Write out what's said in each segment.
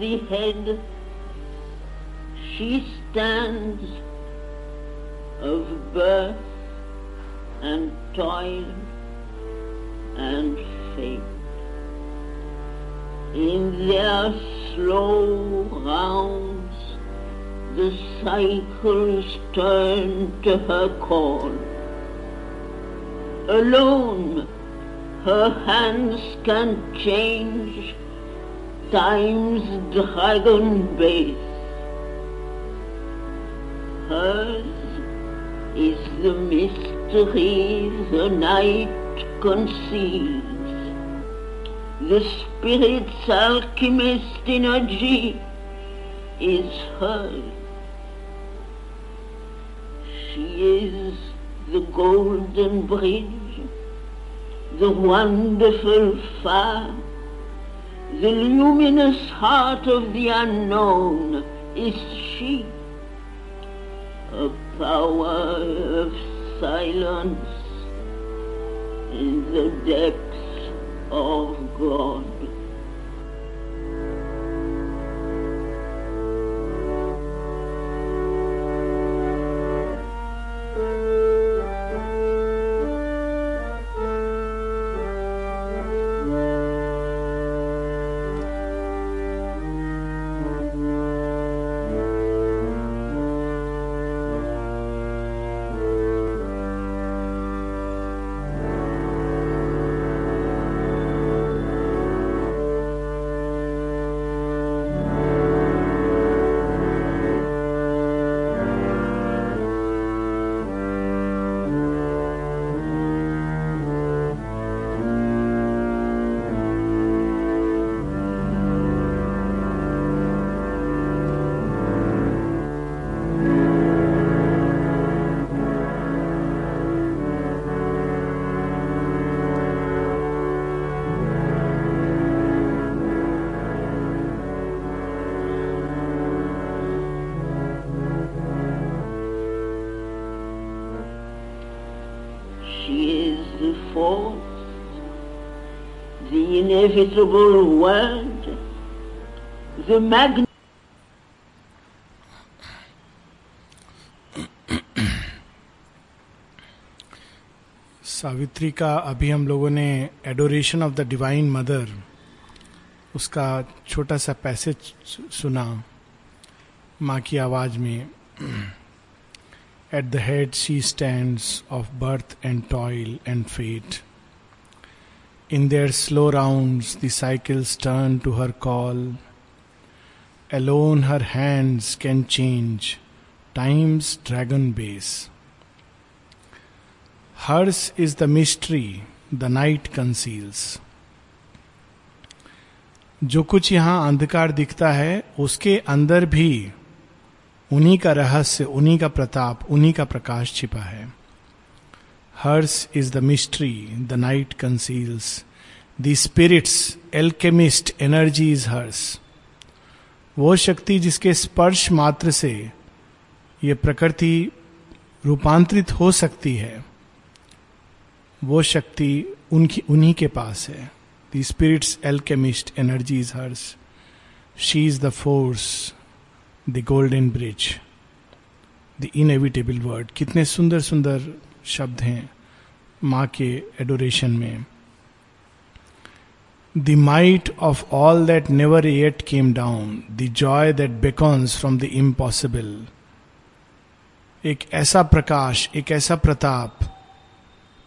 the head, she stands of birth and toil and fate. In their slow rounds, the cycles turn to her call. Alone, her hands can change time's dragon base. Hers is the mystery the night conceals. The spirit's alchemist energy is hers. She is the golden bridge, the wonderful fire, the luminous heart of the unknown is she, a power of silence in the depths of God. Inevitable word, the magnet. Savitri का अभी हम लोगों ने adoration of the divine mother उसका छोटा सा passage सुना माँ की आवाज़ में at the head she stand of birth and toil and fate in their slow round the cycles turn to her call alone, her hands can change time's dragon base. Hers is the mystery the night conceals. जो कुछ यहाँ अंधकार दिखता है, उसके अंदर भी उन्हीं का रहस्य, उन्हीं का प्रताप, उन्हीं का प्रकाश छिपा है। Hers is the mystery the night conceals the spirit's alchemist energy is hers वो शक्ति जिसके स्पर्श मात्र से ये प्रकृति रूपांतरित हो सकती है, वो शक्ति उनकी, उन्हीं के पास है। The spirit's alchemist energy is hers she is the force the golden bridge the inevitable word कितने सुंदर सुंदर शब्द हैं माँ के एडोरेशन में। The might of all that never yet came down the joy that beckons from the impossible एक ऐसा प्रकाश, एक ऐसा प्रताप,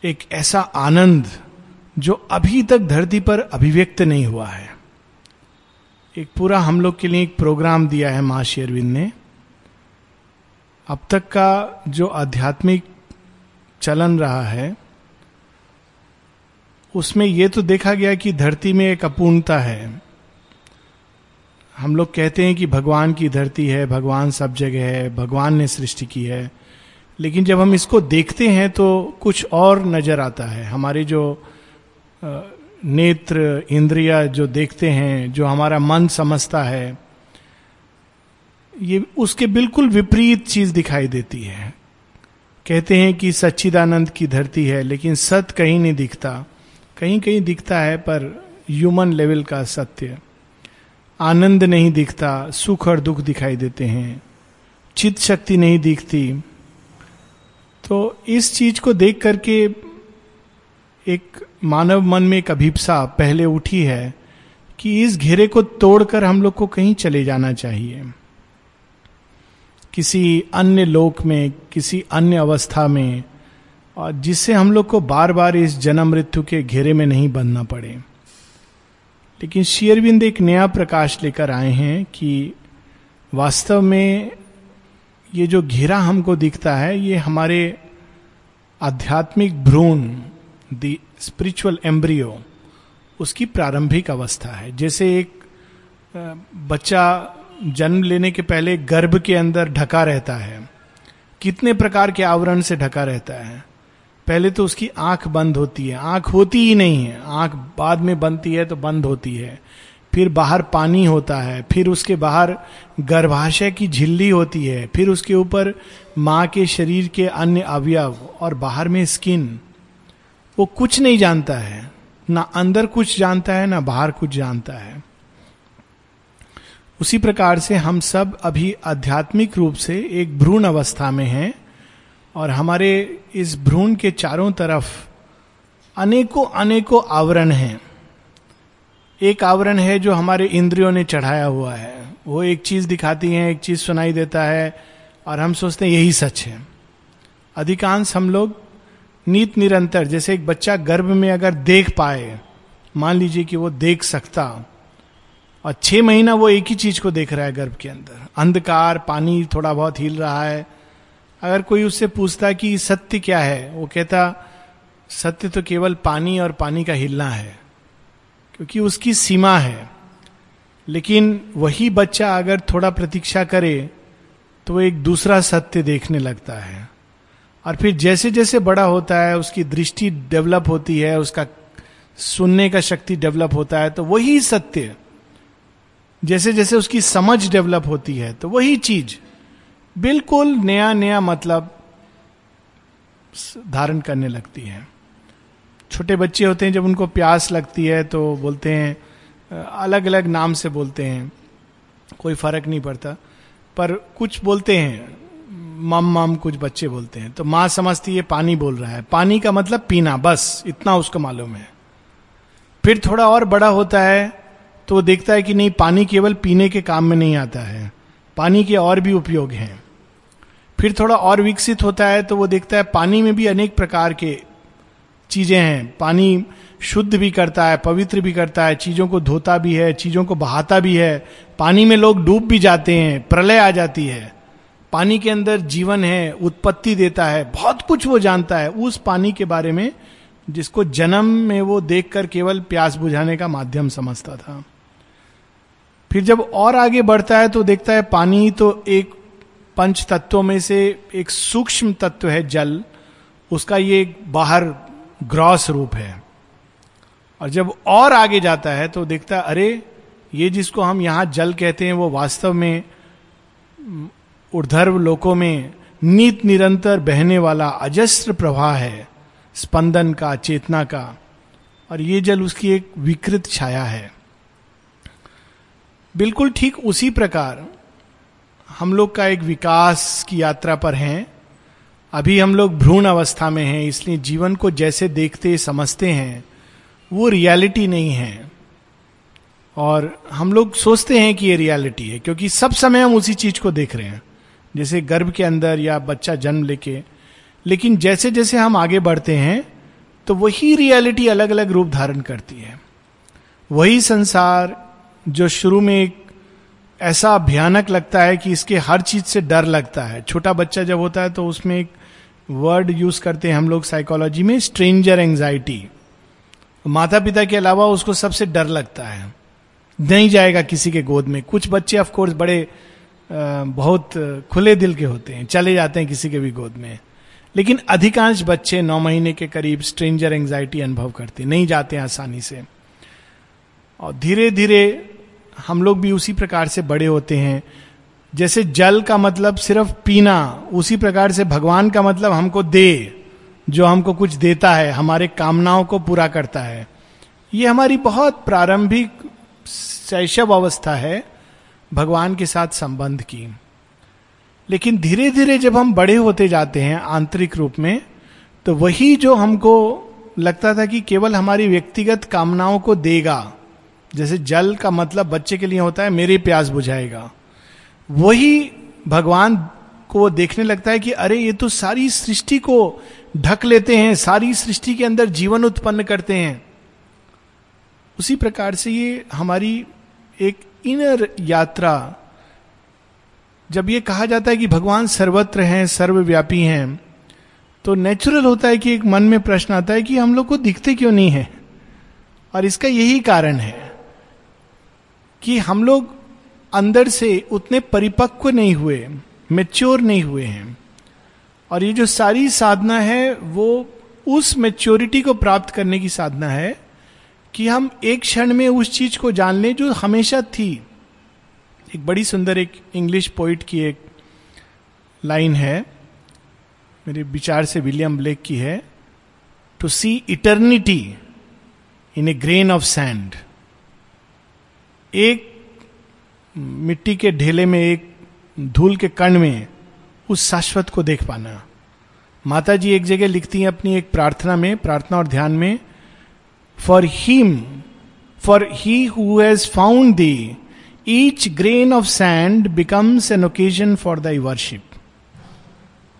एक ऐसा आनंद जो अभी तक धरती पर अभिव्यक्त नहीं हुआ है। एक पूरा हम लोग के लिए एक प्रोग्राम दिया है माँ शेरविंद ने। अब तक का जो आध्यात्मिक चलन रहा है, उसमें यह तो देखा गया कि धरती में एक अपूर्णता है। हम लोग कहते हैं कि भगवान की धरती है, भगवान सब जगह है, भगवान ने सृष्टि की है। लेकिन जब हम इसको देखते हैं तो कुछ और नज़र आता है। हमारे जो नेत्र, इंद्रिया जो देखते हैं, जो हमारा मन समझता है, ये उसके बिल्कुल विपरीत चीज़ दिखाई देती है। कहते हैं कि सच्चिदानंद की धरती है, लेकिन सत्य कहीं नहीं दिखता। कहीं कहीं दिखता है, पर ह्यूमन लेवल का सत्य। आनंद नहीं दिखता, सुख और दुख दिखाई देते हैं। चित शक्ति नहीं दिखती। तो इस चीज़ को देख करके एक मानव मन में एक अभिप्सा पहले उठी है कि इस घेरे को तोड़कर हम लोग को कहीं चले जाना चाहिए। किसी अन्य लोक में, किसी अन्य अवस्था में, और जिससे हम लोग को बार बार इस जन्म मृत्यु के घेरे में नहीं बनना पड़े। लेकिन शेयरविंद एक नया प्रकाश लेकर आए हैं कि वास्तव में ये जो घेरा हमको दिखता है, ये हमारे आध्यात्मिक भ्रूण द स्पिरिचुअल एम्ब्रियो उसकी प्रारंभिक अवस्था है। जैसे एक बच्चा जन्म लेने के पहले गर्भ के अंदर ढका रहता है। कितने प्रकार के आवरण से ढका रहता है? पहले तो उसकी आँख बंद होती है। आँख होती ही नहीं है। आँख बाद में बनती है तो बंद होती है। फिर बाहर पानी होता है। फिर उसके बाहर गर्भाशय की झिल्ली होती है। फिर उसके ऊपर माँ के शरीर के अन्य अवयव और बाहर में स्किन। वो कुछ नहीं जानता है। ना अंदर कुछ जानता है, ना बाहर कुछ जानता है। उसी प्रकार से हम सब अभी आध्यात्मिक रूप से एक भ्रूण अवस्था में हैं और हमारे इस भ्रूण के चारों तरफ़ अनेकों अनेकों आवरण हैं। एक आवरण है जो हमारे इंद्रियों ने चढ़ाया हुआ है। वो एक चीज़ दिखाती है, एक चीज़ सुनाई देता है और हम सोचते हैं यही सच है। अधिकांश हम लोग नीत निरंतर, जैसे एक बच्चा गर्भ में अगर देख पाए, मान लीजिए कि वो देख सकता और छह महीना वो एक ही चीज़ को देख रहा है गर्भ के अंदर। अंधकार, पानी थोड़ा बहुत हिल रहा है। अगर कोई उससे पूछता कि सत्य क्या है, वो कहता, सत्य तो केवल पानी और पानी का हिलना है, क्योंकि उसकी सीमा है। लेकिन वही बच्चा अगर थोड़ा प्रतीक्षा करे तो वो एक दूसरा सत्य देखने लगता है। और फिर जैसे जैसे बड़ा होता है, उसकी दृष्टि डेवलप होती है, उसका सुनने का शक्ति डेवलप होता है तो वही सत्य जैसे जैसे उसकी समझ डेवलप होती है तो वही चीज़ बिल्कुल नया नया मतलब धारण करने लगती है। छोटे बच्चे होते हैं, जब उनको प्यास लगती है तो बोलते हैं अलग अलग नाम से बोलते हैं, कोई फ़र्क नहीं पड़ता। पर कुछ बोलते हैं, मम मम, कुछ बच्चे बोलते हैं। तो माँ समझती है, पानी बोल रहा है। पानी का मतलब पीना, बस, इतना उसको मालूम है। फिर थोड़ा और बड़ा होता है तो वो देखता है कि नहीं, पानी केवल पीने के काम में नहीं आता है। पानी के और भी उपयोग हैं। फिर थोड़ा और विकसित होता है तो वो देखता है पानी में भी अनेक प्रकार के चीज़ें हैं। पानी शुद्ध भी करता है, पवित्र भी करता है, चीज़ों को धोता भी है, चीज़ों को बहाता भी है। पानी में लोग डूब भी जाते हैं, प्रलय आ जाती है। पानी के अंदर जीवन है, उत्पत्ति देता है, बहुत कुछ वो जानता है उस पानी के बारे में जिसको जन्म में वो देखकर केवल प्यास बुझाने का माध्यम समझता था। फिर जब और आगे बढ़ता है तो देखता है पानी तो एक पंच तत्वों में से एक सूक्ष्म तत्व है जल, उसका ये बाहर ग्रॉस रूप है। और जब और आगे जाता है तो देखता है, अरे, ये जिसको हम यहाँ जल कहते हैं, वो वास्तव में ऊर्धर्व लोकों में नीत निरंतर बहने वाला अजस्त्र प्रवाह है, स्पंदन का, चेतना का, और ये जल उसकी एक विकृत छाया है। बिल्कुल ठीक उसी प्रकार हम लोग का एक विकास की यात्रा पर हैं। अभी हम लोग भ्रूण अवस्था में हैं, इसलिए जीवन को जैसे देखते, समझते हैं, वो रियलिटी नहीं है। और हम लोग सोचते हैं कि ये रियलिटी है, क्योंकि सब समय हम उसी चीज़ को देख रहे हैं, जैसे गर्भ के अंदर या बच्चा जन्म लेके। लेकिन जैसे जैसे हम आगे बढ़ते हैं तो वही रियलिटी अलग अलग रूप धारण करती है। वही संसार जो शुरू में एक ऐसा भयानक लगता है कि इसके हर चीज़ से डर लगता है। छोटा बच्चा जब होता है तो उसमें एक वर्ड यूज़ करते हैं हम लोग साइकोलॉजी में स्ट्रेंजर एंजाइटी माता पिता के अलावा उसको सबसे डर लगता है। नहीं जाएगा किसी के गोद में। कुछ बच्चे ऑफकोर्स बड़े बहुत खुले दिल के होते हैं, चले जाते हैं किसी के भी गोद में। लेकिन अधिकांश बच्चे नौ महीने के करीब स्ट्रेंजर एंजाइटी अनुभव करते नहीं जाते आसानी से। और धीरे धीरे हम लोग भी उसी प्रकार से बड़े होते हैं। जैसे जल का मतलब सिर्फ़ पीना, उसी प्रकार से भगवान का मतलब हमको दे, जो हमको कुछ देता है, हमारे कामनाओं को पूरा करता है। ये हमारी बहुत प्रारंभिक शैशव अवस्था है, भगवान के साथ संबंध की। लेकिन धीरे धीरे जब हम बड़े होते जाते हैं, आंतरिक रूप में तो वही जो हमको लगता था कि केवल हमारी व्यक्तिगत कामनाओं को देगा जैसे जल का मतलब बच्चे के लिए होता है, मेरी प्यास बुझाएगा। वही भगवान को देखने लगता है कि अरे, ये तो सारी सृष्टि को ढक लेते हैं, सारी सृष्टि के अंदर जीवन उत्पन्न करते हैं। उसी प्रकार से ये हमारी एक इनर यात्रा, जब ये कहा जाता है कि भगवान सर्वत्र हैं, सर्वव्यापी हैं तो नेचुरल होता है कि एक मन में प्रश्न आता है कि हम लोग को दिखते क्यों नहीं है? और इसका यही कारण है। कि हम लोग अंदर से उतने परिपक्व नहीं हुए मेच्योर नहीं हुए हैं। और ये जो सारी साधना है, वो उस मेच्योरिटी को प्राप्त करने की साधना है कि हम एक क्षण में उस चीज़ को जान लें जो हमेशा थी। एक बड़ी सुंदर एक इंग्लिश पोइट की एक लाइन है, मेरे विचार से विलियम ब्लेक की है to see eternity in a grain of sand एक मिट्टी के ढेले में, एक धूल के कण में उस शाश्वत को देख पाना। माता जी एक जगह लिखती हैं अपनी एक प्रार्थना में, प्रार्थना और ध्यान में for him for he has found thee each grain of sand becomes an occasion for thy worship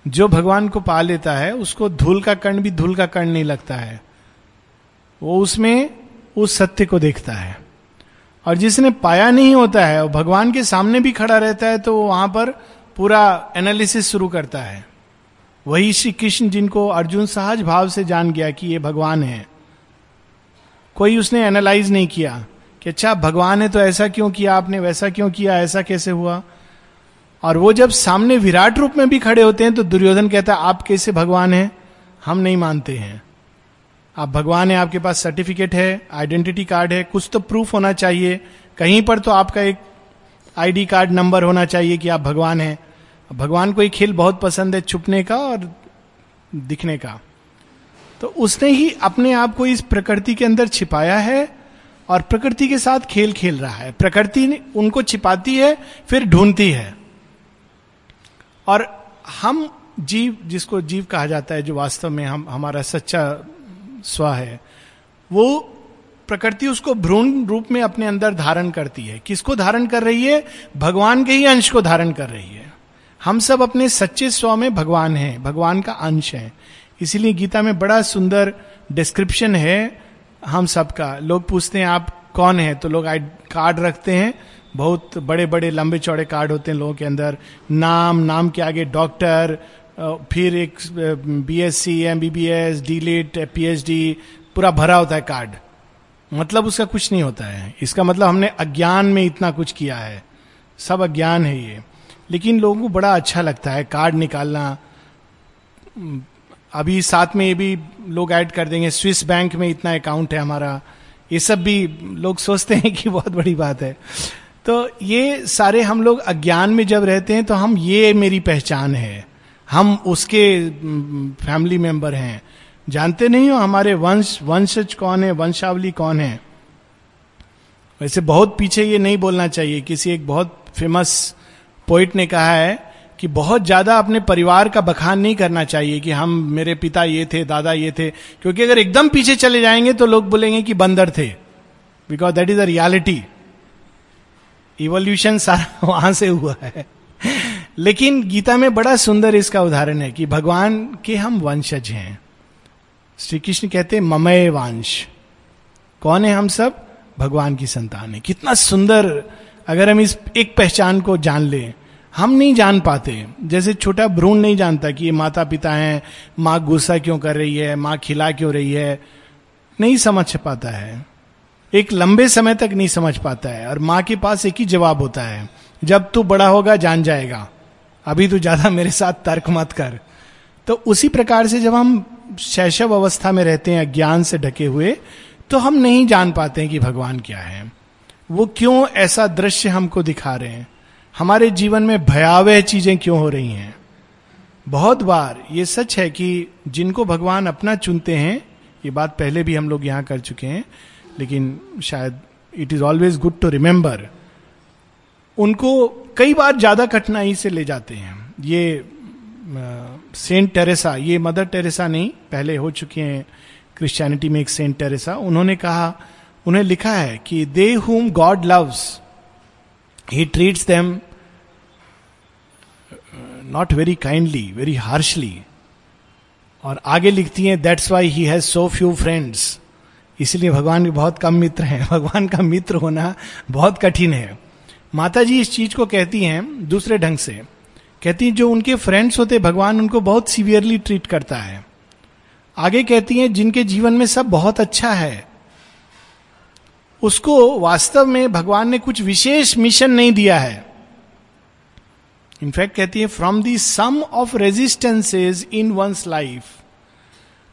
जो भगवान को पा लेता है, उसको धूल का कण भी धूल का कर्ण नहीं लगता है। वो उसमें, उस सत्य को देखता है। और जिसने पाया नहीं होता है और भगवान के सामने भी खड़ा रहता है तो वहाँ पर पूरा एनालिसिस शुरू करता है। वही श्री कृष्ण जिनको अर्जुन सहज भाव से जान गया कि ये भगवान है। कोई उसने एनालाइज नहीं किया कि अच्छा भगवान है तो ऐसा क्यों किया आपने, वैसा क्यों किया, ऐसा कैसे हुआ? और वो जब सामने विराट रूप में भी खड़े होते हैं तो दुर्योधन कहता है, आप कैसे भगवान हैं? हम नहीं मानते हैं। आप, भगवान है, आपके पास सर्टिफिकेट है आइडेंटिटी कार्ड है, कुछ तो प्रूफ होना चाहिए। कहीं पर तो आपका एक आईडी कार्ड नंबर होना चाहिए कि आप भगवान हैं। भगवान को एक खेल बहुत पसंद है छुपने का और दिखने का। तो उसने ही अपने आप को इस प्रकृति के अंदर छिपाया है और प्रकृति के साथ खेल खेल रहा है। प्रकृति उनको छिपाती है, फिर ढूंढती है। और हम जीव, जिसको जीव कहा जाता है, जो वास्तव में हम, हमारा सच्चा स्व है। वो प्रकृति उसको भ्रूण रूप में अपने अंदर धारण करती है। किसको धारण कर रही है? भगवान के ही अंश को धारण कर रही है। हम सब अपने सच्चे स्व में भगवान हैं। भगवान का अंश है। इसीलिए गीता में बड़ा सुंदर डिस्क्रिप्शन है हम सबका। लोग पूछते हैं, आप कौन है? तो लोग कार्ड रखते हैं। बहुत बड़े बड़े लंबे चौड़े कार्ड होते हैं लोगों के अंदर। नाम नाम के आगे डॉक्टर फिर एक B S C M B B S D Litt P H D पूरा भरा होता है कार्ड मतलब उसका कुछ नहीं होता है। इसका मतलब हमने अज्ञान में इतना कुछ किया है। सब अज्ञान है ये। लेकिन लोगों को बड़ा अच्छा लगता है कार्ड निकालना। अभी साथ में ये भी लोग ऐड कर देंगे। स्विस बैंक में इतना अकाउंट है हमारा। ये सब भी लोग सोचते हैं कि बहुत बड़ी बात है। तो ये सारे हम लोग अज्ञान में जब रहते हैं तो हम ये मेरी पहचान है। हम उसके फैमिली मेंबर हैं। जानते नहीं हो हमारे वंश, वंशज कौन है, वंशावली कौन है? वैसे बहुत पीछे ये नहीं बोलना चाहिए। किसी एक बहुत फ़ेमस पोइट ने कहा है कि बहुत ज़्यादा अपने परिवार का बखान नहीं करना चाहिए कि हम, मेरे पिता ये थे, दादा ये थे। क्योंकि अगर एकदम पीछे चले जाएँगे तो लोग बोलेंगे कि बंदर थे। Because that is a reality evolution सारा वहाँ से हुआ है। लेकिन गीता में बड़ा सुंदर इसका उदाहरण है कि भगवान के हम वंशज हैं। श्री कृष्ण कहते हैं ममय वंश। कौन है हम सब? भगवान की संतान है। कितना सुंदर, अगर हम इस एक पहचान को जान लें, हम नहीं जान पाते। जैसे छोटा भ्रूण नहीं जानता कि ये माता पिता हैं, माँ गुस्सा क्यों कर रही है, माँ खिला क्यों रही है, नहीं समझ पाता है। एक लंबे समय तक नहीं समझ पाता है और माँ के पास एक ही जवाब होता है, जब तू बड़ा होगा जान जाएगा। अभी तो ज़्यादा मेरे साथ तर्क मत कर। तो उसी प्रकार से जब हम शैशव अवस्था में रहते हैं ज्ञान से ढके हुए तो हम नहीं जान पाते हैं कि भगवान क्या है। वो क्यों ऐसा दृश्य हमको दिखा रहे हैं? हमारे जीवन में भयावह चीज़ें क्यों हो रही हैं? बहुत बार ये सच है कि जिनको भगवान अपना चुनते हैं, ये बात पहले भी हम लोग यहाँ कर चुके हैं, लेकिन शायद it is always good to remember उनको कई बार ज़्यादा कठिनाई से ले जाते हैं। ये सेंट टेरेसा, ये मदर टेरेसा नहीं, पहले हो चुके हैं क्रिश्चियनिटी में एक सेंट टेरेसा। उन्होंने कहा, उन्हें लिखा है कि they whom God loves, he treats them, not very kindly, very harshly, और आगे लिखती हैं, that's why he has so few friends. इसलिए भगवान के बहुत कम मित्र हैं। भगवान का मित्र होना बहुत कठिन है। माता जी इस चीज़ को कहती हैं दूसरे ढंग से। कहती हैं, जो उनके फ्रेंड्स होते, भगवान उनको बहुत सीवियरली ट्रीट करता है। आगे कहती हैं, जिनके जीवन में सब बहुत अच्छा है, उसको वास्तव में भगवान ने कुछ विशेष मिशन नहीं दिया है। इनफैक्ट कहती है from the some of resistances in one's life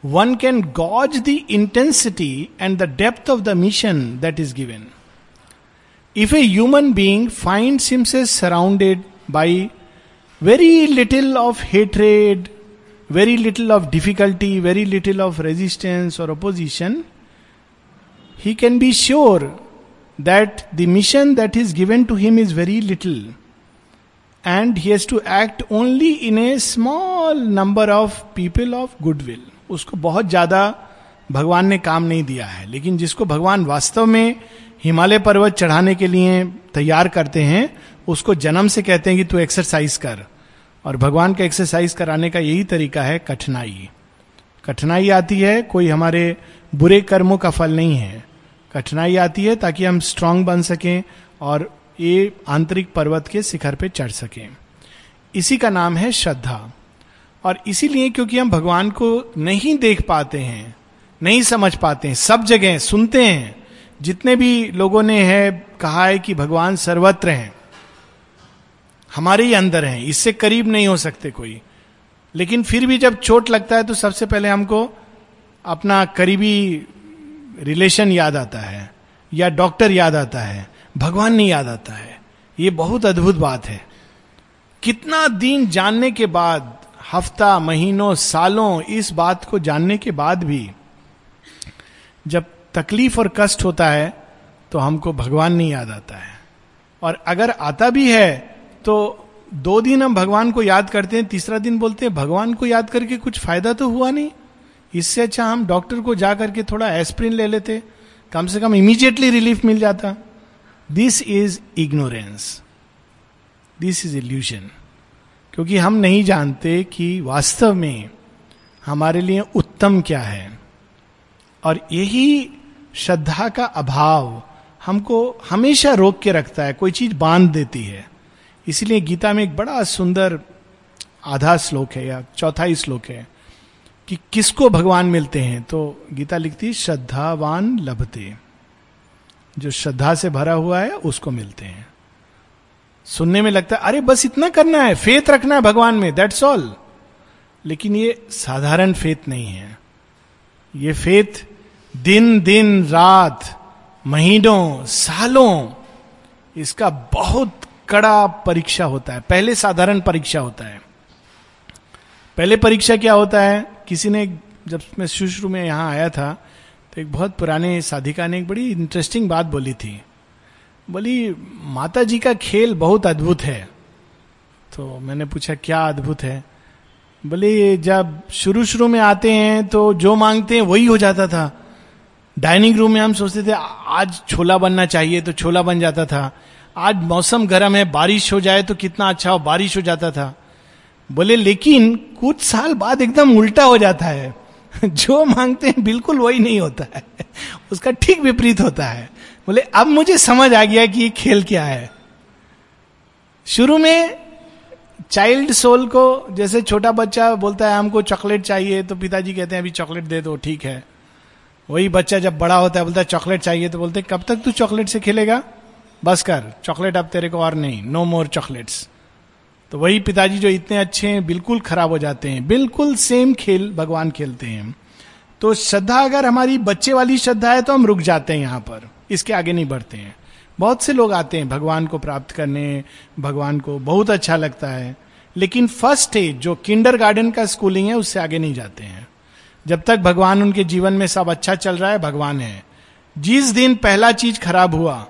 one can gauge the intensity and the depth of the mission that is given if a human being find himself surrounded by very little of hatred very little of difficulty very little of resistance or opposition he can be sure that the mission that is given to him is very little. And he has to act only in a small number of people of goodwill. उसको बहुत ज़्यादा भगवान ने काम नहीं दिया है। लेकिन जिसको भगवान वास्तव में हिमालय पर्वत चढ़ाने के लिए तैयार करते हैं, उसको जन्म से कहते हैं कि तू एक्सरसाइज कर। और भगवान का एक्सरसाइज कराने का यही तरीका है कठिनाई। कठिनाई आती है, कोई हमारे बुरे कर्मों का फल नहीं है। कठिनाई आती है ताकि हम स्ट्रांग बन सकें और ये आंतरिक पर्वत के शिखर पे चढ़ सकें। इसी का नाम है श्रद्धा। और इसीलिए क्योंकि हम भगवान को नहीं देख पाते हैं, नहीं समझ पाते हैं, सब जगह सुनते हैं जितने भी लोगों ने है, कहा है कि भगवान सर्वत्र हैं, हमारे ही अंदर हैं, इससे करीब नहीं हो सकते कोई। लेकिन फिर भी जब चोट लगता है तो सबसे पहले हमको अपना करीबी रिलेशन याद आता है, या डॉक्टर याद आता है, भगवान नहीं याद आता है। ये बहुत अद्भुत बात है। कितना दिन जानने के बाद, हफ़्ता, महीनों, सालों, इस बात को जानने के बाद भी, जब तकलीफ़ और कष्ट होता है तो हमको भगवान नहीं याद आता है। और अगर आता भी है तो दो दिन हम भगवान को याद करते हैं, तीसरा दिन बोलते हैं, भगवान को याद करके कुछ फ़ायदा तो हुआ नहीं। इससे अच्छा हम डॉक्टर को जा करके थोड़ा एस्प्रिन ले लेते, कम से कम इमीजिएटली रिलीफ मिल जाता। This is ignorance this is illusion क्योंकि हम नहीं जानते कि वास्तव में हमारे लिए उत्तम क्या है। और यही श्रद्धा का अभाव हमको हमेशा रोक के रखता है, कोई चीज़ बाँध देती है। इसलिए गीता में एक बड़ा सुंदर आधा श्लोक है या चौथा ही श्लोक है कि किसको भगवान मिलते हैं? तो गीता लिखती है, श्रद्धावान लभते। जो श्रद्धा से भरा हुआ है, उसको मिलते हैं। सुनने में लगता है, अरे, बस इतना करना है फेथ रखना है भगवान में दैट्स ऑल लेकिन ये साधारण फेथ नहीं है। ये फेथ दिन दिन रात महीनों सालों इसका बहुत कड़ा परीक्षा होता है पहले साधारण परीक्षा होता है पहले परीक्षा क्या होता है किसी ने जब मैं शुरू में यहाँ आया था तो एक बहुत पुराने साधिका ने एक बड़ी इंटरेस्टिंग बात बोली थी बोली माता जी का खेल बहुत अद्भुत है। तो मैंने पूछा, क्या अद्भुत है? बोले जब शुरू शुरू में आते हैं तो जो मांगते हैं वही हो जाता था। डाइनिंग रूम में हम सोचते थे, आज छोला बनना चाहिए तो छोला बन जाता था। आज मौसम गर्म है, बारिश हो जाए तो कितना अच्छा हो, बारिश हो जाता था। बोले, लेकिन कुछ साल बाद एकदम उल्टा हो जाता है। जो मांगते हैं, बिल्कुल वही नहीं होता है। उसका ठीक विपरीत होता है। बोले, अब मुझे समझ आ गया कि ये खेल क्या है। शुरू में चाइल्ड सोल को, जैसे छोटा बच्चा बोलता है, हमको चॉकलेट चाहिए तो पिताजी कहते हैं, अभी चॉकलेट दे दो, ठीक है। वही बच्चा जब बड़ा होता है, बोलता है, चॉकलेट चाहिए तो बोलते कब तक तू चॉकलेट से खेलेगा? बस कर, चॉकलेट अब तेरे को और नहीं नो मोर चॉकलेट्स तो वही पिताजी जो इतने अच्छे हैं, बिल्कुल खराब हो जाते हैं। बिल्कुल सेम खेल, भगवान खेलते हैं। तो श्रद्धा अगर हमारी बच्चे वाली श्रद्धा है तो हम रुक जाते हैं यहाँ पर। इसके आगे नहीं बढ़ते हैं। बहुत से लोग आते हैं, भगवान को प्राप्त करने, भगवान को बहुत अच्छा लगता है। लेकिन फ़र्स्ट स्टेज जो किंडर गार्डन का स्कूलिंग है, उससे आगे नहीं जाते हैं। जब तक भगवान उनके जीवन में सब अच्छा चल रहा है, भगवान है। जिस दिन पहला चीज़ खराब हुआ,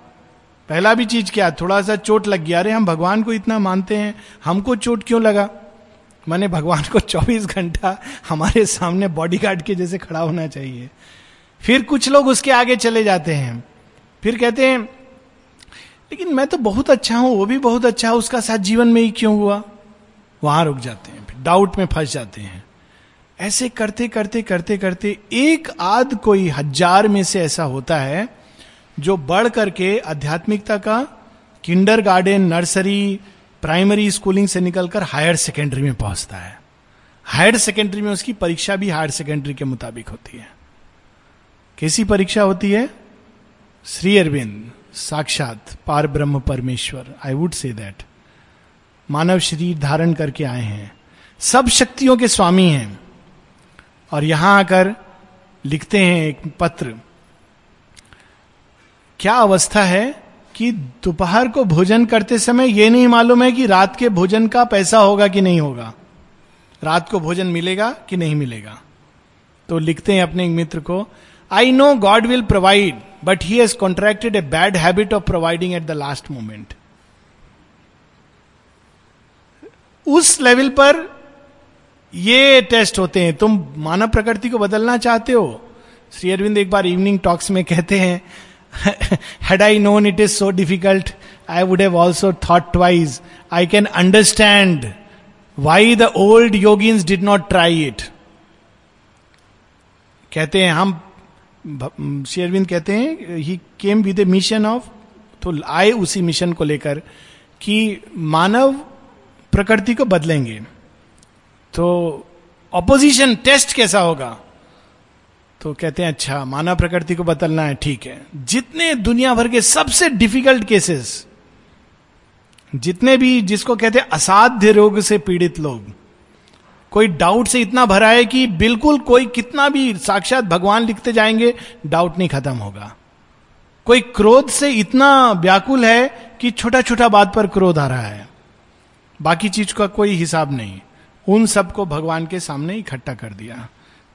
पहला भी चीज़ क्या थोड़ा सा चोट लग गया, अरे हम भगवान को इतना मानते हैं, हमको चोट क्यों लगा? मैंने भगवान को 24 घंटा हमारे सामने बॉडीगार्ड के जैसे खड़ा होना चाहिए। फिर कुछ लोग उसके आगे चले जाते हैं। फिर कहते हैं, लेकिन मैं तो बहुत अच्छा हूँ, वो भी बहुत अच्छा है, उसका साथ जीवन में ही क्यों हुआ? वहाँ रुक जाते हैं डाउट में फंस जाते हैं। ऐसे करते करते करते करते एक आध कोई हज़ार में से ऐसा होता है जो बढ़ करके आध्यात्मिकता का kindergarten, nursery, primary schooling से निकलकर हायर सेकेंडरी में पहुँचता है। हायर सेकेंडरी में उसकी परीक्षा भी हायर सेकेंडरी के मुताबिक होती है। कैसी परीक्षा होती है? श्री अरविंद, साक्षात पार ब्रह्म परमेश्वर। आई वुड से दैट मानव शरीर धारण करके आए हैं। सब शक्तियों के स्वामी हैं। और यहाँ आकर लिखते हैं एक पत्र। क्या अवस्था है कि दोपहर को भोजन करते समय यह नहीं मालूम है कि रात के भोजन का पैसा होगा कि नहीं होगा? रात को भोजन मिलेगा कि नहीं मिलेगा? तो लिखते हैं अपने एक मित्र को I know God will provide but he has contracted a bad habit of providing at the last moment उस लेवल पर ये टेस्ट होते हैं तुम मानव प्रकृति को बदलना चाहते हो श्री अरविंद एक बार इवनिंग टॉक्स में कहते हैं had I known it is so difficult, I would have also thought twice. I can understand why the old yogins did not try it. कहते हैं हम श्री अरविंद कहते हैं he came with a mission of तो आए उसी मिशन को लेकर कि मानव प्रकृति को बदलेंगे तो ऑपोजिशन टेस्ट कैसा होगा? तो कहते हैं अच्छा मानव प्रकृति को बदलना है, ठीक है। जितने दुनिया भर के सबसे डिफ़िकल्ट केसेस जितने भी जिसको कहते हैं असाध्य रोग से पीड़ित लोग, कोई डाउट से इतना भरा है कि बिल्कुल कोई कितना भी साक्षात भगवान लिखते जाएँगे डाउट नहीं खत्म होगा। कोई क्रोध से इतना व्याकुल है कि छोटा छोटा बात पर क्रोध आ रहा है। बाकी चीज़ का कोई हिसाब नहीं। उन सबको भगवान के सामने इकट्ठा कर दिया।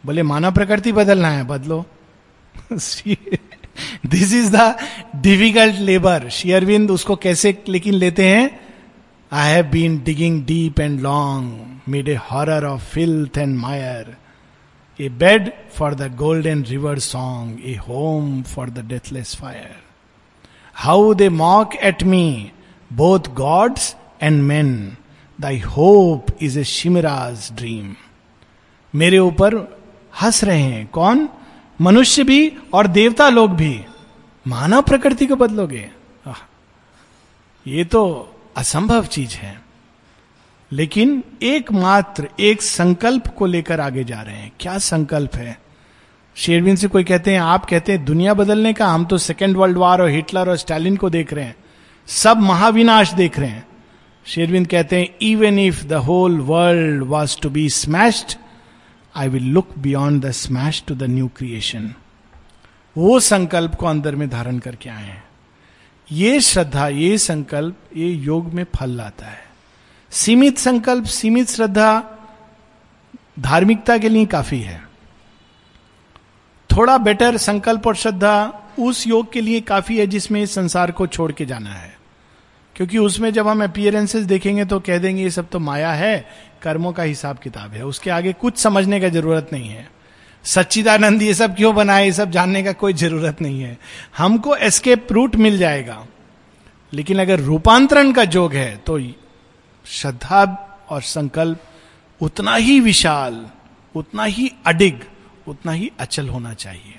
बोले, मानव प्रकृति बदलना है, बदलो। This is the difficult labour शेयरविंद उसको कैसे लेकिन लेते हैं? I have been digging deep and long made a horror of filth and mire a bed for the golden river song a home for the deathless fire how they mock at me both gods and man thy hope is a chimera's dream मेरे ऊपर हंस रहे हैं। कौन? मनुष्य भी और देवता लोग भी। मानव प्रकृति को बदलोगे। ये तो असंभव चीज़ है। लेकिन एकमात्र, एक संकल्प को लेकर आगे जा रहे हैं। क्या संकल्प है? शेरविन से कोई कहते हैं, आप कहते हैं, दुनिया बदलने का हम तो सेकेंड वर्ल्ड वार और हिटलर और स्टालिन को देख रहे हैं। सब महाविनाश देख रहे हैं। शेरविंद कहते हैं even if the whole world was to be smashed I will look beyond the smash to the new creation वो संकल्प को अंदर में धारण करके आए हैं। ये श्रद्धा, ये संकल्प, ये योग में फल लाता है। सीमित संकल्प, सीमित श्रद्धा धार्मिकता के लिए काफ़ी है। थोड़ा बेटर संकल्प और श्रद्धा उस योग के लिए काफ़ी है जिसमें संसार को छोड़ के जाना है। क्योंकि उसमें जब हम अपियरेंसेस देखेंगे तो कह देंगे, ये सब तो माया है, कर्मों का हिसाब किताब है। उसके आगे कुछ समझने का ज़रूरत नहीं है। सच्चिदानंद ये सब क्यों बनाए, ये सब जानने का कोई ज़रूरत नहीं है। हमको एस्केप रूट मिल जाएगा। लेकिन अगर रूपांतरण का जोग है तो श्रद्धा और संकल्प उतना ही विशाल, उतना ही अडिग, उतना ही अचल होना चाहिए।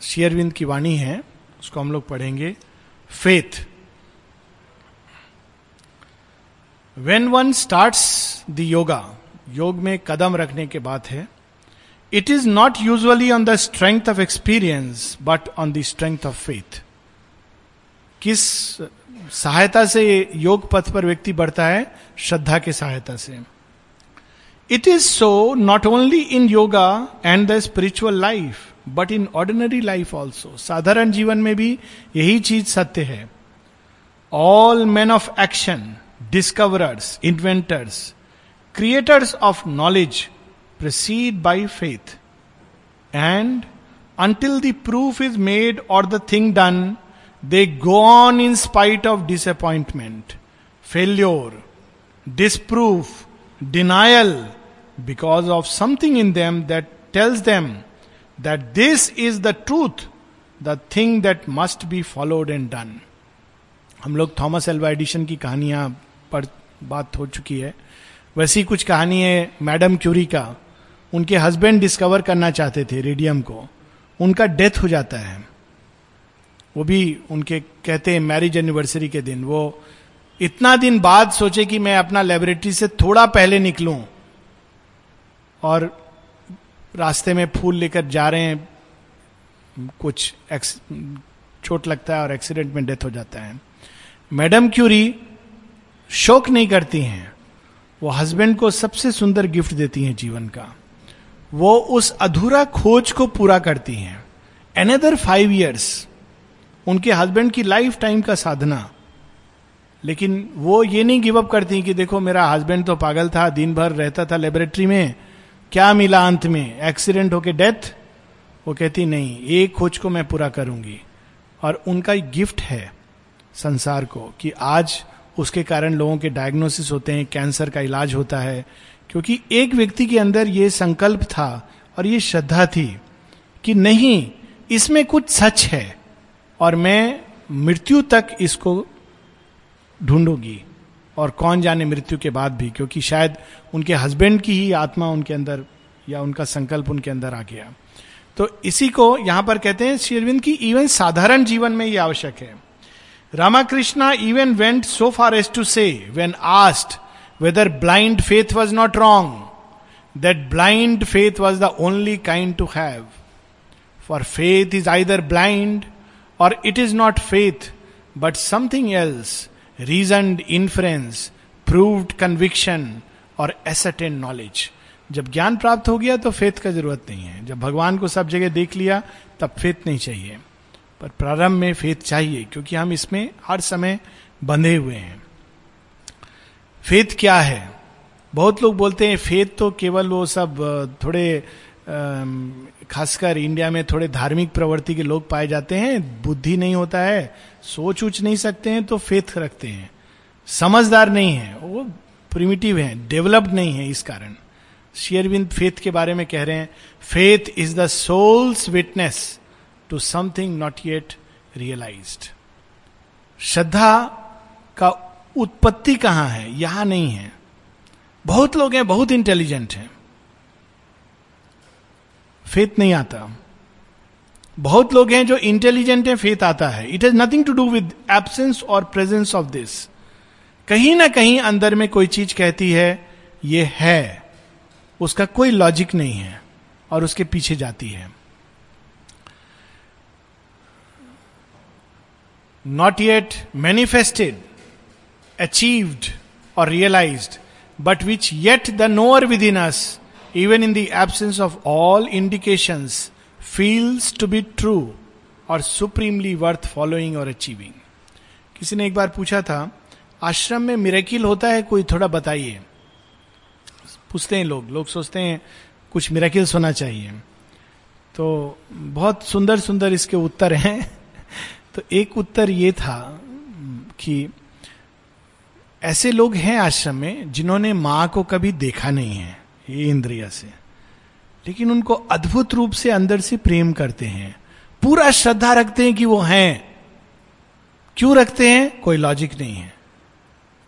शेयरविंद की वाणी है, उसको हम लोग पढ़ेंगे। Faith when one start the yoga yoga में कदम रखने के बाद है it is not usually on the strength of experience but on the strength of faith किस सहायता से योग पथ पर व्यक्ति बढ़ता है? श्रद्धा के सहायता से। It is so not only in yoga and the spiritual life but in ordinary life also साधारण जीवन में भी यही चीज़ सत्य है। All man of action discoverers, inventors, creators of knowledge proceed by faith and until the proof is made or the thing done, they go on in spite of disappointment, failure, disproof, denial, because of something in them that tells them that this is the truth, the thing that must be followed and done. हम लोग Thomas Alva Edison की कहानियां पर बात हो चुकी है। वैसी कुछ कहानी है मैडम क्यूरी का। उनके हस्बैंड डिस्कवर करना चाहते थे रेडियम को। उनका डेथ हो जाता है। वो भी उनके कहते हैं मैरिज एनिवर्सरी के दिन। वो इतना दिन बाद सोचे कि मैं अपना लेबोरेटरी से थोड़ा पहले निकलूं और रास्ते में फूल लेकर जा रहे हैं। कुछ चोट लगता है और एक्सीडेंट में डेथ हो जाता है। मैडम क्यूरी शोक नहीं करती हैं। वो हस्बैंड को सबसे सुंदर गिफ्ट देती हैं जीवन का। वो उस अधूरा खोज को पूरा करती हैं। एनदर फाइव ईयर्स उनके हस्बैंड की लाइफ टाइम का साधना। लेकिन वो ये नहीं गिव अप करती कि देखो, मेरा हस्बैंड तो पागल था, दिन भर रहता था लेबोरेटरी में। क्या मिला अंत में? एक्सीडेंट होके डेथ वो कहती, नहीं, एक खोज को मैं पूरा करूँगी। और उनका गिफ्ट है संसार को कि आज उसके कारण लोगों के डायग्नोसिस होते हैं कैंसर का इलाज होता है। क्योंकि एक व्यक्ति के अंदर ये संकल्प था और ये श्रद्धा थी कि नहीं, इसमें कुछ सच है और मैं मृत्यु तक इसको ढूंढूँगी। और कौन जाने मृत्यु के बाद भी, क्योंकि शायद उनके हस्बैंड की ही आत्मा उनके अंदर या उनका संकल्प उनके अंदर आ गया। तो इसी को यहाँ पर कहते हैं शेरविंद की इवन साधारण जीवन में ये आवश्यक है। Ramakrishna even went so far as to say when asked whether blind faith was not wrong that blind faith was the only kind to have for faith is either blind or it is not faith but something else reason influence proved conviction or ascertain knowledge जब ज्ञान प्राप्त हो गया तो faith का ज़रूरत नहीं है। जब भगवान को सब जगह देख लिया, तब फेथ नहीं चाहिए। पर प्रारंभ में फेथ चाहिए, क्योंकि हम इसमें हर समय बंधे हुए हैं। फेथ क्या है? बहुत लोग बोलते हैं फेथ तो केवल वो सब थोड़े खासकर इंडिया में थोड़े धार्मिक प्रवृत्ति के लोग पाए जाते हैं, बुद्धि नहीं होता है, सोच उच नहीं सकते हैं तो फेथ रखते हैं। समझदार नहीं है, वो प्रिमिटिव है डेवलप्ड नहीं है इस कारण। शेयरविंद फेथ के बारे में कह रहे हैं faith is the soul's witness to something not yet realise श्रद्धा का उत्पत्ति कहाँ है? यहाँ नहीं है। बहुत लोग हैं, बहुत इंटेलिजेंट हैं। फेथ नहीं आता। बहुत लोग हैं जो इंटेलिजेंट है फेथ आता है। It has nothing to do with absence or presence of this कहीं ना कहीं अंदर में कोई चीज़ कहती है, ये है। उसका कोई लॉजिक नहीं है और उसके पीछे जाती है। Yet manifested achieved or realised but which yet the knower within us even in the absence of all indications feels to be true or supremely worth following or achieving किसी ने एक बार पूछा था, आश्रम में मिरेकिल होता है? कोई थोड़ा बताइए। पूछते हैं लोग। लोग सोचते हैं, कुछ मिरेकिल्स होना चाहिए। तो बहुत सुंदर सुंदर इसके उत्तर हैं। तो एक उत्तर ये था कि ऐसे लोग हैं आश्रम में जिन्होंने माँ को कभी देखा नहीं है, ये इंद्रिया से। लेकिन उनको अद्भुत रूप से अंदर से प्रेम करते हैं। पूरा श्रद्धा रखते हैं कि वो हैं। क्यों रखते हैं? कोई लॉजिक नहीं है।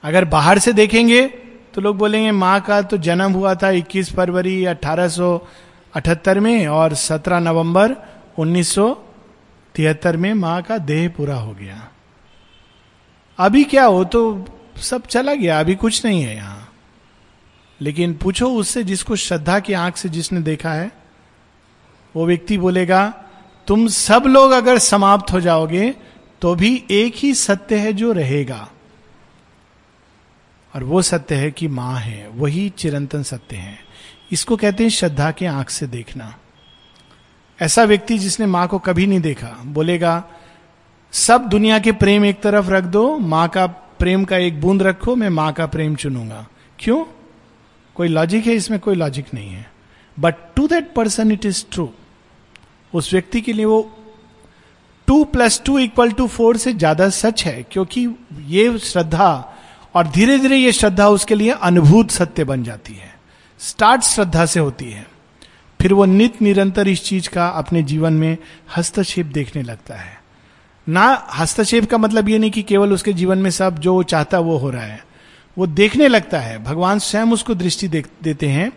अगर बाहर से देखेंगे तो लोग बोलेंगे, माँ का तो जन्म हुआ था 21 फरवरी अठारह में और 17 नवंबर उन्नीस में माँ का देह पूरा हो गया। अभी क्या हो तो सब चला गया, अभी कुछ नहीं है यहाँ। लेकिन पूछो उससे जिसको श्रद्धा की आँख से जिसने देखा है, वो व्यक्ति बोलेगा, तुम सब लोग अगर समाप्त हो जाओगे तो भी एक ही सत्य है जो रहेगा। और वो सत्य है कि माँ है, वही चिरंतन सत्य है। इसको कहते हैं श्रद्धा के आँख से देखना। ऐसा व्यक्ति जिसने माँ को कभी नहीं देखा, बोलेगा, सब दुनिया के प्रेम एक तरफ़ रख दो, माँ का प्रेम का एक बूंद रखो, मैं माँ का प्रेम चुनूँगा। क्यों? कोई लॉजिक है, इसमें कोई लॉजिक नहीं है। But to that person it is true उस व्यक्ति के लिए वो two plus two equal to four से ज़्यादा सच है, क्योंकि ये श्रद्धा और धीरे धीरे ये श्रद्धा उसके लिए अनुभूत सत्य बन जाती है। स्टार्ट श्रद्धा से होती है। फिर वो नित निरंतर इस चीज़ का अपने जीवन में हस्तक्षेप देखने लगता है। ना हस्तक्षेप का मतलब ये नहीं कि केवल उसके जीवन में सब जो वो चाहता वो हो रहा है। वो देखने लगता है। भगवान स्वयं उसको दृष्टि देते हैं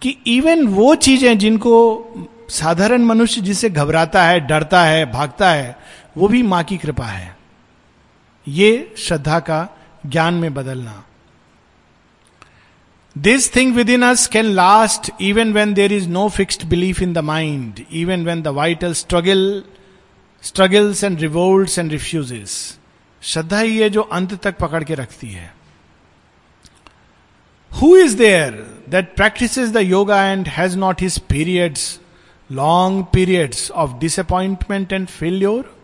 कि इवन वो चीज़ें जिनको साधारण मनुष्य जिसे घबराता है, डरता है, भागता है, वो भी माँ की कृपा है। ये श्रद्धा का ज्ञान में बदलना। This thing within us can last even when there is no fixed belief in the mind even when the vital struggle struggles and revolt and refuses श्रद्धा ही है जो अंत तक पकड़ के रखती है who is there that practise the yoga and has not his periods long periods of disappointment and failure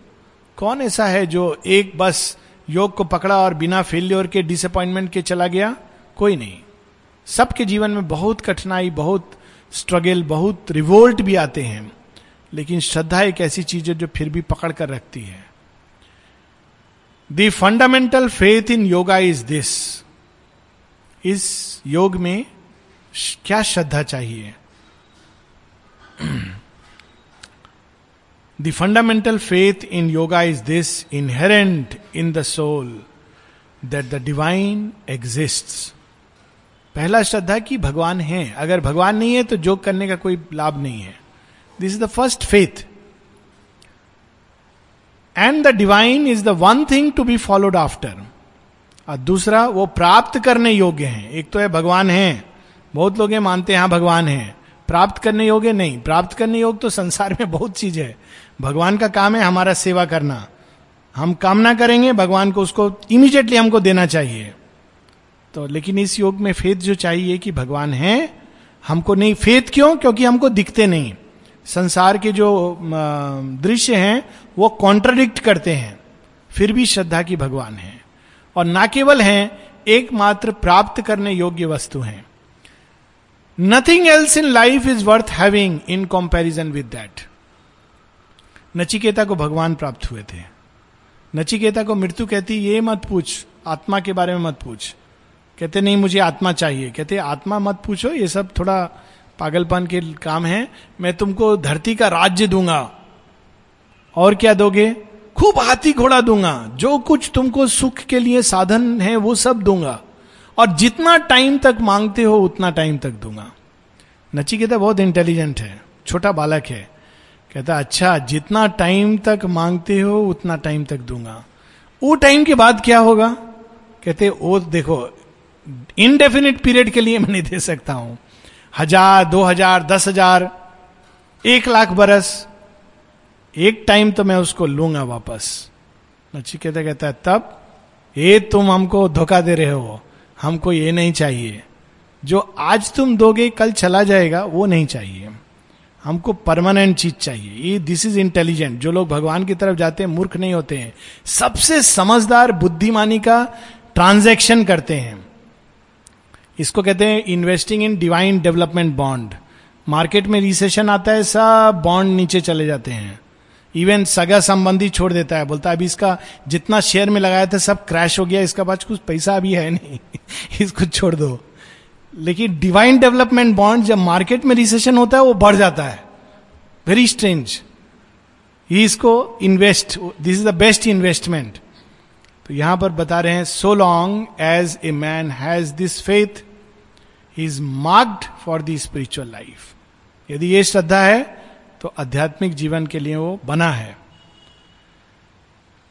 कौन ऐसा है जो एक बस योग को पकड़ा और बिना फेल्योर के डिसअपॉइंटमेंट के चला गया? कोई नहीं। सबके जीवन में बहुत कठिनाई, बहुत स्ट्रगल बहुत रिवोल्ट भी आते हैं, लेकिन श्रद्धा एक ऐसी चीज़ है जो फिर भी पकड़ कर रखती है। The fundamental faith in yoga is this इस योग में क्या श्रद्धा चाहिए? The fundamental faith in yoga is this inherent in the soul that the divine exist पहला श्रद्धा कि भगवान है। अगर भगवान नहीं है तो योग करने का कोई लाभ नहीं है। This is the first faith and the divine is the one thing to be followed after और दूसरा, वो प्राप्त करने योग्य है। एक तो है भगवान है। बहुत लोग मानते हैं हाँ भगवान है। प्राप्त करने योग्य नहीं। प्राप्त करने योग्य तो संसार में बहुत चीज़ है। भगवान का काम है हमारा सेवा करना। हम कामना करेंगे, भगवान को उसको इमीडिएटली हमको देना चाहिए। तो लेकिन इस योग में फेथ जो चाहिए कि भगवान है, हमको नहीं फेथ क्यों? क्योंकि हमको दिखते नहीं। संसार के जो दृश्य हैं, वो कॉन्ट्रडिक्ट करते हैं। फिर भी श्रद्धा की भगवान है। और ना केवल हैं, एकमात्र प्राप्त करने योग्य वस्तु हैं। Nothing else in life is worth having in comparison with that Nachiketa को भगवान प्राप्त हुए थे। नचिकेता को मृत्यु कहती, ये मत पूछ, आत्मा के बारे में मत पूछ। कहते, नहीं, मुझे आत्मा चाहिए। कहते, आत्मा मत पूछो, ये सब थोड़ा पागलपन के काम है। मैं तुमको धरती का राज्य दूँगा। और क्या दोगे? खूब हाथी घोड़ा दूँगा। जो कुछ तुमको सुख के लिए साधन है, वो सब दूँगा। और जितना टाइम तक मांगते हो, उतना टाइम तक दूँगा। नचिकेता बहुत इंटेलिजेंट है, छोटा बालक है। कहता अच्छा जितना टाइम तक मांगते हो, उतना टाइम तक दूँगा। वो टाइम के बाद क्या होगा? कहते वो देखो इनडेफिनिट पीरियड के लिए मैं नहीं दे सकता हूँ। हज़ार, दो हज़ार, दस हज़ार, एक लाख बरस, एक टाइम तो मैं उसको लूँगा वापस। नचिकेता कहता है, तब ये तुम हमको धोखा दे रहे हो। हमको ये नहीं चाहिए। जो आज तुम दोगे, कल चला जाएगा, वो नहीं चाहिए। हमको परमानेंट चीज़ चाहिए। ये दिस इज़ इंटेलिजेंट जो लोग भगवान की तरफ़ जाते हैं, मूर्ख नहीं होते हैं। सबसे समझदार, बुद्धिमानी का ट्रांजैक्शन करते हैं। इसको कहते हैं investing in divine development bond market में रिसेशन आता है, सब बॉन्ड नीचे चले जाते हैं। इवन सगा संबंधी छोड़ देता है, बोलता है, अभी इसका जितना शेयर में लगाया था, सब क्रैश हो गया, इसका पास कुछ पैसा अभी है नहीं, इसको छोड़ दो। लेकिन डिवाइन डेवलपमेंट बॉन्ड जब मार्केट में रिसेशन होता है, वो बढ़ जाता है। वेरी स्ट्रेंज ही इसको invest this is the best investment तो यहाँ पर बता रहे हैं so long as a man has this faith is marked for the spiritual life यदि ये श्रद्धा है तो आध्यात्मिक जीवन के लिए वो बना है।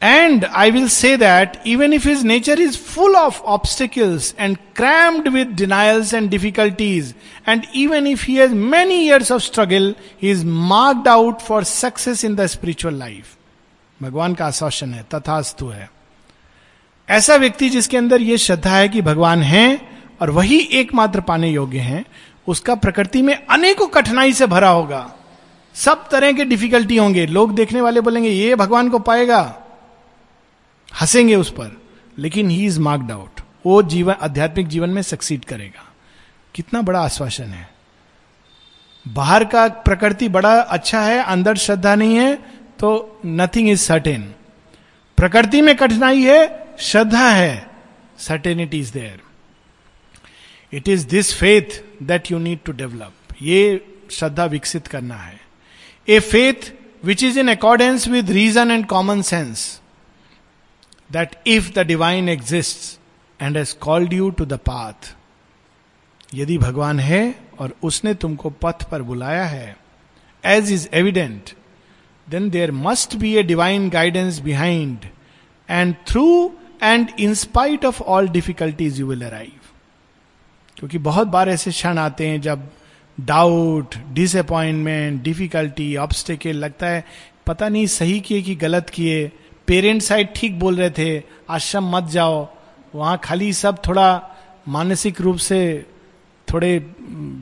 And I will say that even if his nature is full of obstacles and crammed with denials and difficulties and even if he has many years of struggle he is marked out for success in the spiritual life भगवान का आश्वासन है, तथास्तु है। ऐसा व्यक्ति जिसके अंदर यह श्रद्धा है कि भगवान है और वही एकमात्र पाने योग्य है, उसका प्रकृति में अनेकों कठिनाई से भरा होगा। सब तरह के डिफिकल्टी होंगे। लोग देखने वाले बोलेंगे, ये भगवान को पाएगा। हंसेंगे उस पर। लेकिन ही इज़ मार्क्ड आउट वो जीवन, आध्यात्मिक जीवन में सक्सीड करेगा। कितना बड़ा आश्वासन है। बाहर का प्रकृति बड़ा अच्छा है, अंदर श्रद्धा नहीं है तो नथिंग इज़ सर्टेन प्रकृति में कठिनाई है, श्रद्धा है certainty is there it is this faith that you need to develop ये श्रद्धा विकसित करना है। A faith which is in accordance with reason and common sense that if the divine exist and has called you to the path यदि भगवान है और उसने तुमको पथ पर बुलाया है as is evident then there must be a divine guidance behind and through and in spite of all difficulties you will arrive क्योंकि बहुत बार ऐसे क्षण आते हैं जब डाउट डिसअपॉइंटमेंट डिफिकल्टी ऑब्स्टेकल लगता है। पता नहीं सही किए कि गलत किए। पेरेंट साइड ठीक बोल रहे थे, आश्रम मत जाओ। वहाँ खाली सब थोड़ा मानसिक रूप से थोड़े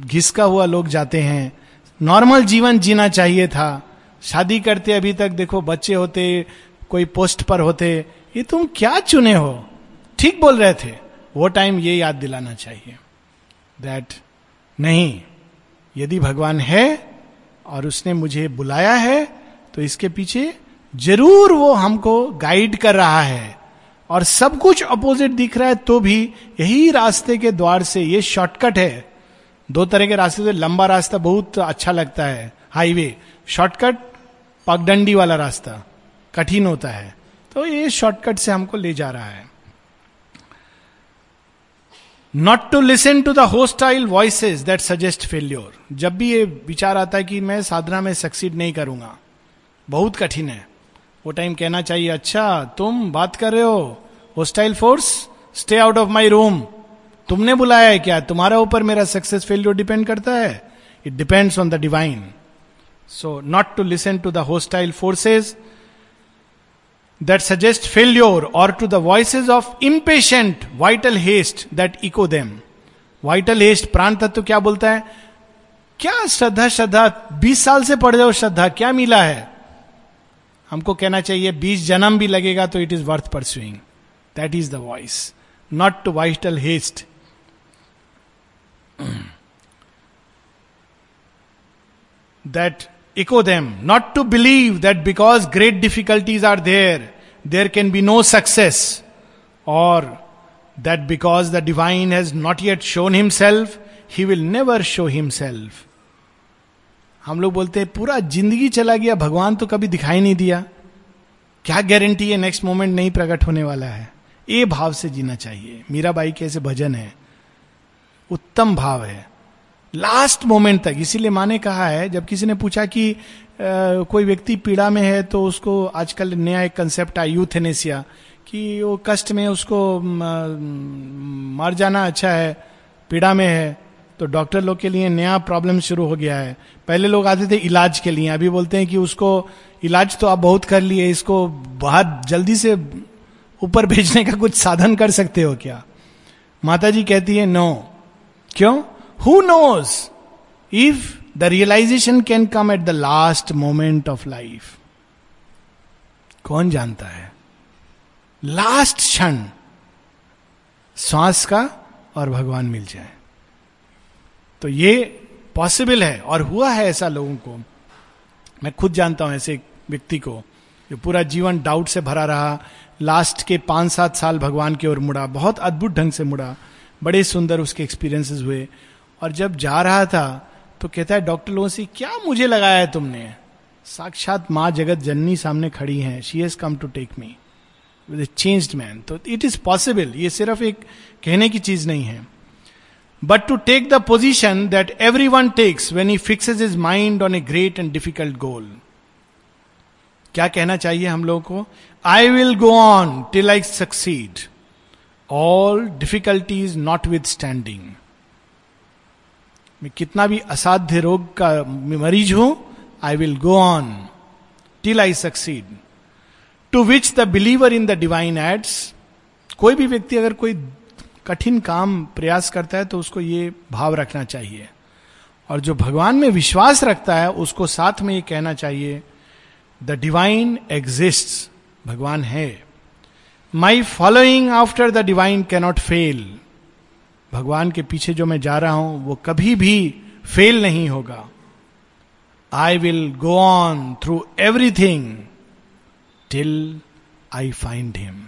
घिसका हुआ लोग जाते हैं। नॉर्मल जीवन जीना चाहिए था। शादी करते अभी तक देखो बच्चे होते, कोई पोस्ट पर होते। ये तुम क्या चुने हो? ठीक बोल रहे थे। वो टाइम ये याद दिलाना चाहिए। दैट नहीं, यदि भगवान है और उसने मुझे बुलाया है तो इसके पीछे ज़रूर वो हमको गाइड कर रहा है। और सब कुछ अपोजिट दिख रहा है तो भी यही रास्ते के द्वार से ये शॉर्टकट है। दो तरह के रास्ते से लंबा रास्ता बहुत अच्छा लगता है। हाईवे शॉर्टकट पगडंडी वाला रास्ता, कठिन होता है। तो ये शॉर्टकट से हमको ले जा रहा है। Not to listen to the hostile voices that suggest failure जब भी ये विचार आता है कि मैं साधना में सक्सीड नहीं करूँगा, बहुत कठिन है। वो टाइम कहना चाहिए अच्छा तुम बात कर रहे हो? Hostile force stay out of my room तुमने बुलाया है क्या? तुम्हारा ऊपर मेरा सक्सेस फेल्योर डिपेंड करता है? It depends on the divine so not to listen to the hostile forces that suggest failure or to the voices of impatient vital haste that echo them vital haste प्राण तत्व क्या बोलता है? क्या श्रद्धा श्रद्धा, बीस साल से पढ़ जाओ श्रद्धा, क्या मिला है? हमको कहना चाहिए, बीस जन्म भी लगेगा तो it is worth pursuing that is the voice not to vital haste that echo them, not to believe that because great difficulties are there, there can be no success, or that because the divine has not yet shown himself, he will never show himself. हम लोग बोलते हैं पूरा ज़िंदगी चला गया भगवान तो कभी दिखाई नहीं दिया क्या गारंटी है नेक्स्ट मोमेंट नहीं प्रकट होने वाला है ये भाव से जीना चाहिए मीरा बाई के ऐसे भजन है उत्तम भाव है लास्ट मोमेंट तक। इसीलिए माँ ने कहा है जब किसी ने पूछा कि आ, कोई व्यक्ति पीड़ा में है तो उसको आजकल नया एक कंसेप्ट आया यूथेनेसिया कि वो कष्ट में उसको मर जाना अच्छा है पीड़ा में है तो डॉक्टर लोग के लिए नया प्रॉब्लम शुरू हो गया है। पहले लोग आते थे इलाज के लिए अभी बोलते हैं कि उसको इलाज तो आप बहुत कर लिए इसको बहुत जल्दी से ऊपर भेजने का कुछ साधन कर सकते हो क्या? माता जी कहती है नो क्यों? Who knows if the realisation can come at the last moment of life कौन जानता है? लास्ट क्षण, श्वास का और भगवान मिल जाए। तो ये पॉसिबल है और हुआ है ऐसा लोगों को। मैं खुद जानता हूँ ऐसे व्यक्ति को, जो पूरा जीवन डाउट से भरा रहा लास्ट के पाँच सात साल भगवान की ओर मुड़ा, बहुत अद्भुत ढंग से मुड़ा, बड़े सुंदर उसके एक्सपीरियंसेस हुए और जब जा रहा था तो कहता है, डॉक्टर लोगों से, क्या मुझे लगाया है तुमने? साक्षात माँ जगत जननी सामने खड़ी हैं। She has come to take me with changed man तो इट इज़ पॉसिबल ये सिर्फ़ एक कहने की चीज़ नहीं है। But to take the position that everyone takes when he fixes his mind on a great and difficult goal क्या कहना चाहिए हम लोगों को? I will go on till I succeed all difficulties notwithstanding मैं कितना भी असाध्य रोग का मरीज़ हूँ I will go on till I succeed to which the believer in the divine adds कोई भी व्यक्ति अगर कोई कठिन काम, प्रयास करता है तो उसको ये भाव रखना चाहिए। और जो भगवान में विश्वास रखता है, उसको साथ में ये कहना चाहिए द डिवाइन एग्जिस्ट भगवान है। My following after the divine cannot fail भगवान के पीछे जो मैं जा रहा हूँ, वो कभी भी फेल नहीं होगा। I will go on through everything till I find him